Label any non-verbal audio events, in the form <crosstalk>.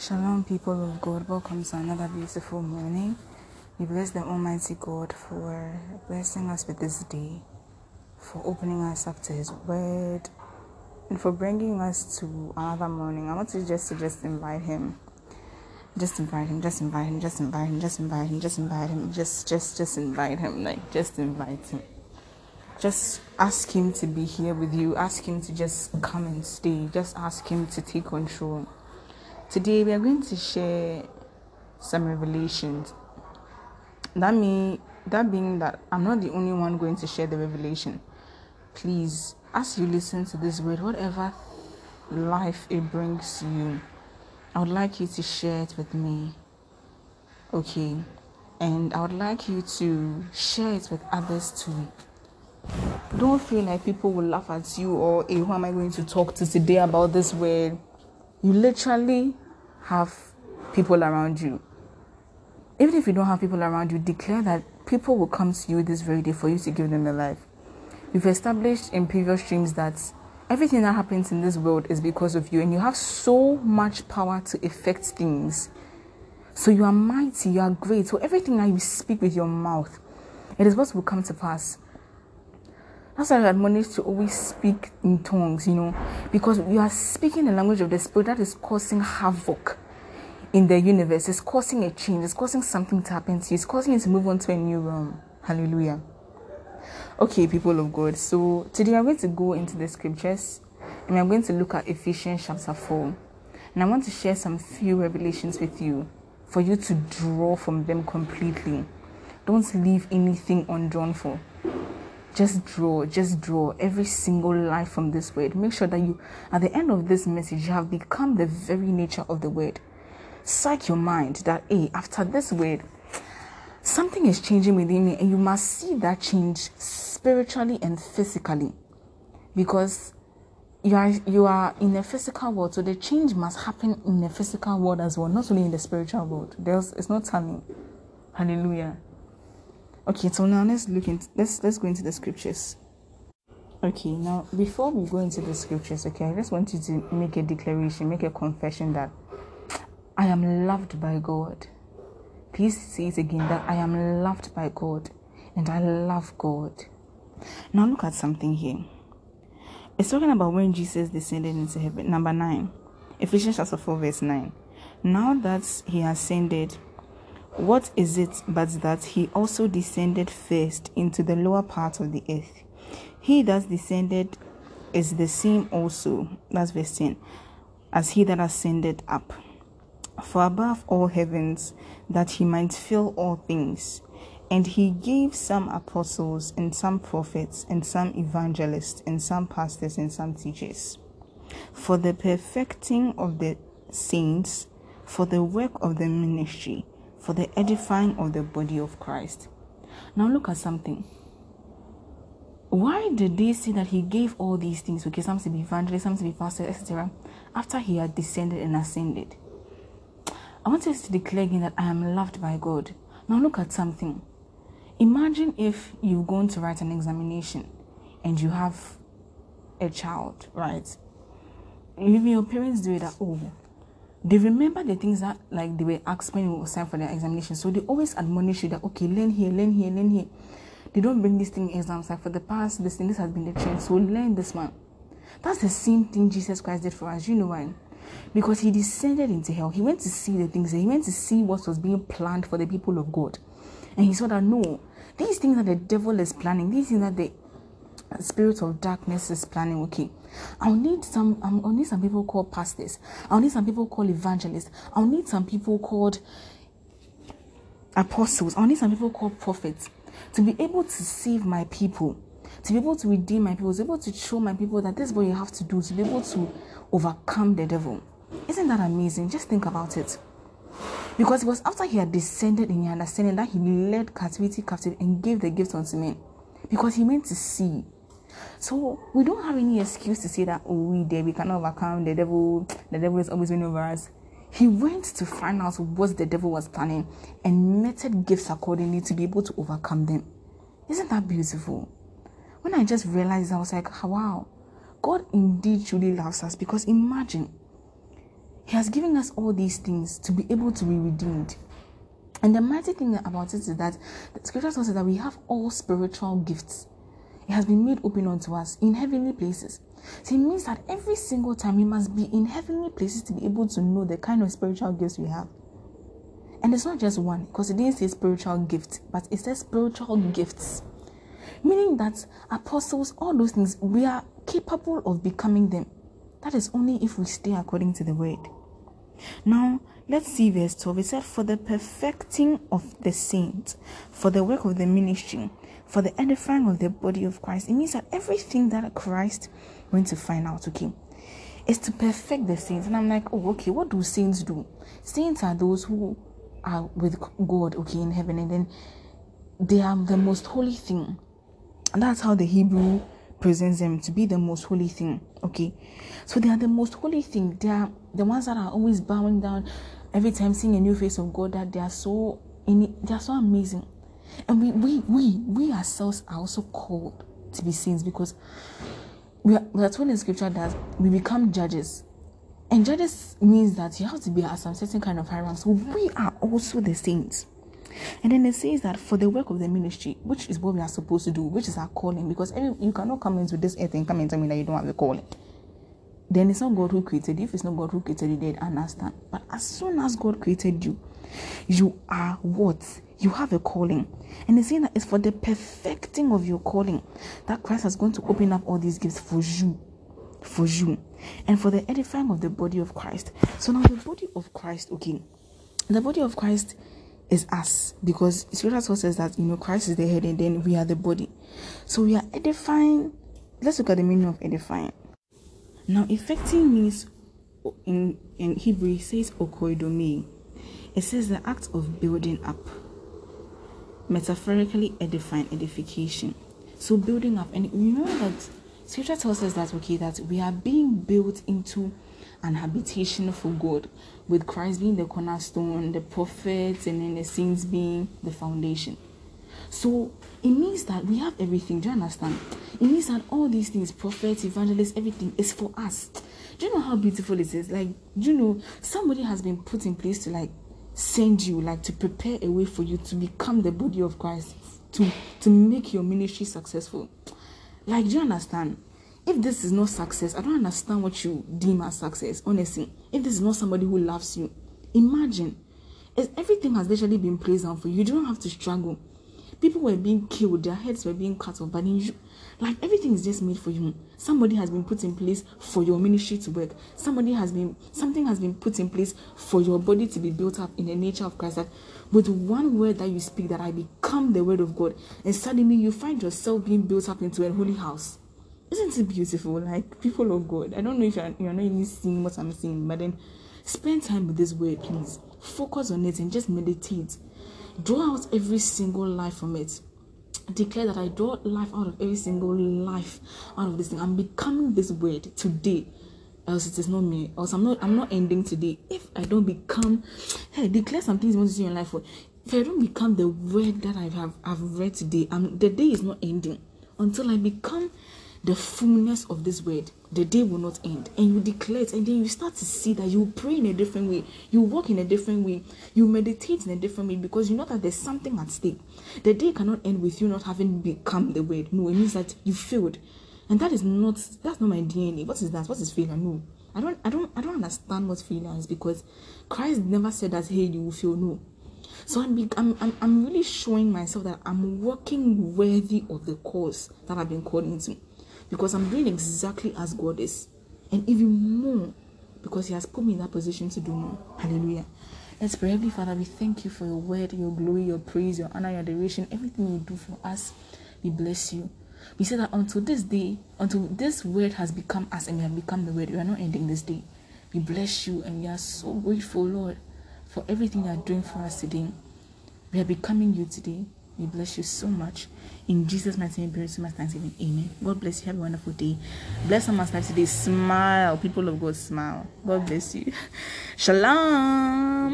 Shalom, people of God. Welcome to another beautiful morning. We bless the Almighty God for blessing us with this day, for opening us up to His Word, and for bringing us to another morning. I want to just to just invite Him, just invite Him, just invite Him, just invite Him, just invite Him, just invite Him, just just just invite Him, like just invite Him. Just ask Him to be here with you. Ask Him to just come and stay. Just ask Him to take control Today we are going to share some revelations. That mean that being that I'm not the only one going to share the revelation. Please, as you listen to this word, whatever life it brings you, I would like you to share it with me. Okay. And I would like you to share it with others too. Don't feel like people will laugh at you or hey, who am I going to talk to today about this word? You literally have people around you. Even if you don't have people around you, declare that people will come to you this very day for you to give them a life. We've established in previous streams that everything that happens in this world is because of you, and you have so much power to affect things. So you are mighty, you are great. So everything that you speak with your mouth, it is what will come to pass. That's why I admonish to always speak in tongues, you know, because you are speaking the language of the spirit that is causing havoc in the universe. It's causing a change. It's causing something to happen to you. It's causing you to move on to a new realm. Hallelujah. Okay, people of God. So today I'm going to go into the scriptures and I'm going to look at Ephesians chapter 4. And I want to share some few revelations with you for you to draw from them completely. Don't leave anything undrawn for just draw, just draw every single life from this word. Make sure that you, at the end of this message, you have become the very nature of the word. Psych your mind that, hey, after this word, something is changing within me, and you must see that change spiritually and physically because you are you are in a physical world so the change must happen in the physical world as well not only in the spiritual world there's it's not timing hallelujah Okay, so now let's look into let's let's go into the scriptures. Okay, now before we go into the scriptures, okay, I just want you to make a declaration, make a confession that I am loved by God. Please say it again that I am loved by God and I love God. Now look at something here. It's talking about when Jesus descended into heaven. Number nine. Ephesians chapter 4, verse 9. Now that he ascended what is it but that he also descended first into the lower part of the earth? He that descended is the same also, that's verse 10, as he that ascended up. For above all heavens, that he might fill all things. And he gave some apostles, and some prophets, and some evangelists, and some pastors, and some teachers, for the perfecting of the saints, for the work of the ministry for the edifying of the body of Christ. Now look at something. Why did they say that he gave all these things? Okay, some to be evangelist, some to be pastor, etc. After he had descended and ascended. I want us to declare again that I am loved by God. Now look at something. Imagine if you're going to write an examination and you have a child, right? Even your parents do it at oh, they remember the things that like they were asked when it was for their examination. So they always admonish you that okay, learn here, learn here, learn here. They don't bring this thing exams like for the past this thing, this has been the trend. So learn this one. That's the same thing Jesus Christ did for us. You know why? Because he descended into hell. He went to see the things. He went to see what was being planned for the people of God. And he saw that no, these things that the devil is planning, these things that the spirit of darkness is planning, okay, I'll need some. Um, I'll need some people called pastors. I'll need some people called evangelists. I'll need some people called apostles. I'll need some people called prophets to be able to save my people, to be able to redeem my people, to be able to show my people that this is what you have to do to be able to overcome the devil. Isn't that amazing? Just think about it. Because it was after he had descended in understanding that he led captivity captive and gave the gift unto men. Because he meant to see so we don't have any excuse to say that oh we there we cannot overcome the devil. The devil is always winning over us. He went to find out what the devil was planning and meted gifts accordingly to be able to overcome them. Isn't that beautiful? When I just realized, I was like, ah, wow, God indeed truly loves us because imagine He has given us all these things to be able to be redeemed. And the mighty thing about it is that the scripture tells us that we have all spiritual gifts. It has been made open unto us in heavenly places. So it means that every single time we must be in heavenly places to be able to know the kind of spiritual gifts we have. And it's not just one, because it didn't say spiritual gift, but it says spiritual gifts. Meaning that apostles, all those things, we are capable of becoming them. That is only if we stay according to the word. Now, let's see verse 12. It said, For the perfecting of the saints, for the work of the ministry, for the edifying of the body of Christ. It means that everything that Christ went to find out, okay, is to perfect the saints. And I'm like, oh, okay, what do saints do? Saints are those who are with God, okay, in heaven, and then they are the most holy thing. And that's how the Hebrew presents them to be the most holy thing. Okay, so they are the most holy thing. They are the ones that are always bowing down every time seeing a new face of God. That they are so in they are so amazing, and we we we we ourselves are also called to be saints because we are, that's what the scripture does. We become judges. And judges means that you have to be at some certain kind of high rank. So we are also the saints. And then it says that for the work of the ministry, which is what we are supposed to do, which is our calling, because every, you cannot come into this earth and come and tell me that you don't have a calling. Then it's not God who created. If it's not God who created you, then understand. But as soon as God created you, you are what? You have a calling. And it's saying that it's for the perfecting of your calling that Christ is going to open up all these gifts for you. For you. And for the edifying of the body of Christ. So now the body of Christ, okay. The body of Christ is us because scripture also says that you know Christ is the head and then we are the body. So we are edifying. Let's look at the meaning of edifying. Now, effecting means in in Hebrew it says oikodome. It says the act of building up. Metaphorically edifying, edification. So building up, and remember that Scripture tells us that okay, that we are being built into an habitation for God, with Christ being the cornerstone, the prophets, and then the saints being the foundation. So it means that we have everything. Do you understand? It means that all these things, prophets, evangelists, everything is for us. Do you know how beautiful it is? Like, you know somebody has been put in place to like send you, like to prepare a way for you to become the body of Christ, to to make your ministry successful. Like, do you understand? if this is not success, I don't understand what you deem as success. Honestly, if this is not somebody who loves you, imagine. Everything has literally been placed down for you. You don't have to struggle. People were being killed, their heads were being cut off, but you, like everything is just made for you. Somebody has been put in place for your ministry to work. Somebody has been something has been put in place for your body to be built up in the nature of Christ. That with one word that you speak, that I become the word of God, and suddenly you find yourself being built up into a holy house isn't it beautiful? Like people of God. I don't know if you're, you're not even seeing what I'm seeing, but then spend time with this word, please. Focus on it and just meditate. Draw out every single life from it. Declare that I draw life out of every single life out of this thing. I'm becoming this word today. Else it is not me. Else I'm not I'm not ending today. If I don't become hey, declare some things you want to see in life for if I don't become the word that I have I've read today, I'm, the day is not ending until I become the fullness of this word, the day will not end. And you declare it, and then you start to see that you pray in a different way, you walk in a different way, you meditate in a different way because you know that there's something at stake. The day cannot end with you not having become the word. No, it means that you failed. And that is not that's not my DNA. What is that? What is failure? No. I don't I don't I don't understand what failure is because Christ never said that hey you will fail. No. So I'm, I'm, I'm, I'm really showing myself that I'm working worthy of the cause that I've been called into because I'm doing exactly as God is, and even more because He has put me in that position to do more. Hallelujah. Let's pray. Heavenly Father, we thank you for your word, your glory, your praise, your honor, your adoration, everything you do for us. We bless you. We say that until this day, until this word has become us and we have become the word, we are not ending this day. We bless you and we are so grateful, Lord, for everything you are doing for us today. We are becoming you today. We bless you so much. In Jesus' mighty name, so much thanksgiving. Amen. God bless you. Have a wonderful day. Bless someone's life today. Smile. People of God, smile. God bless you. <laughs> Shalom.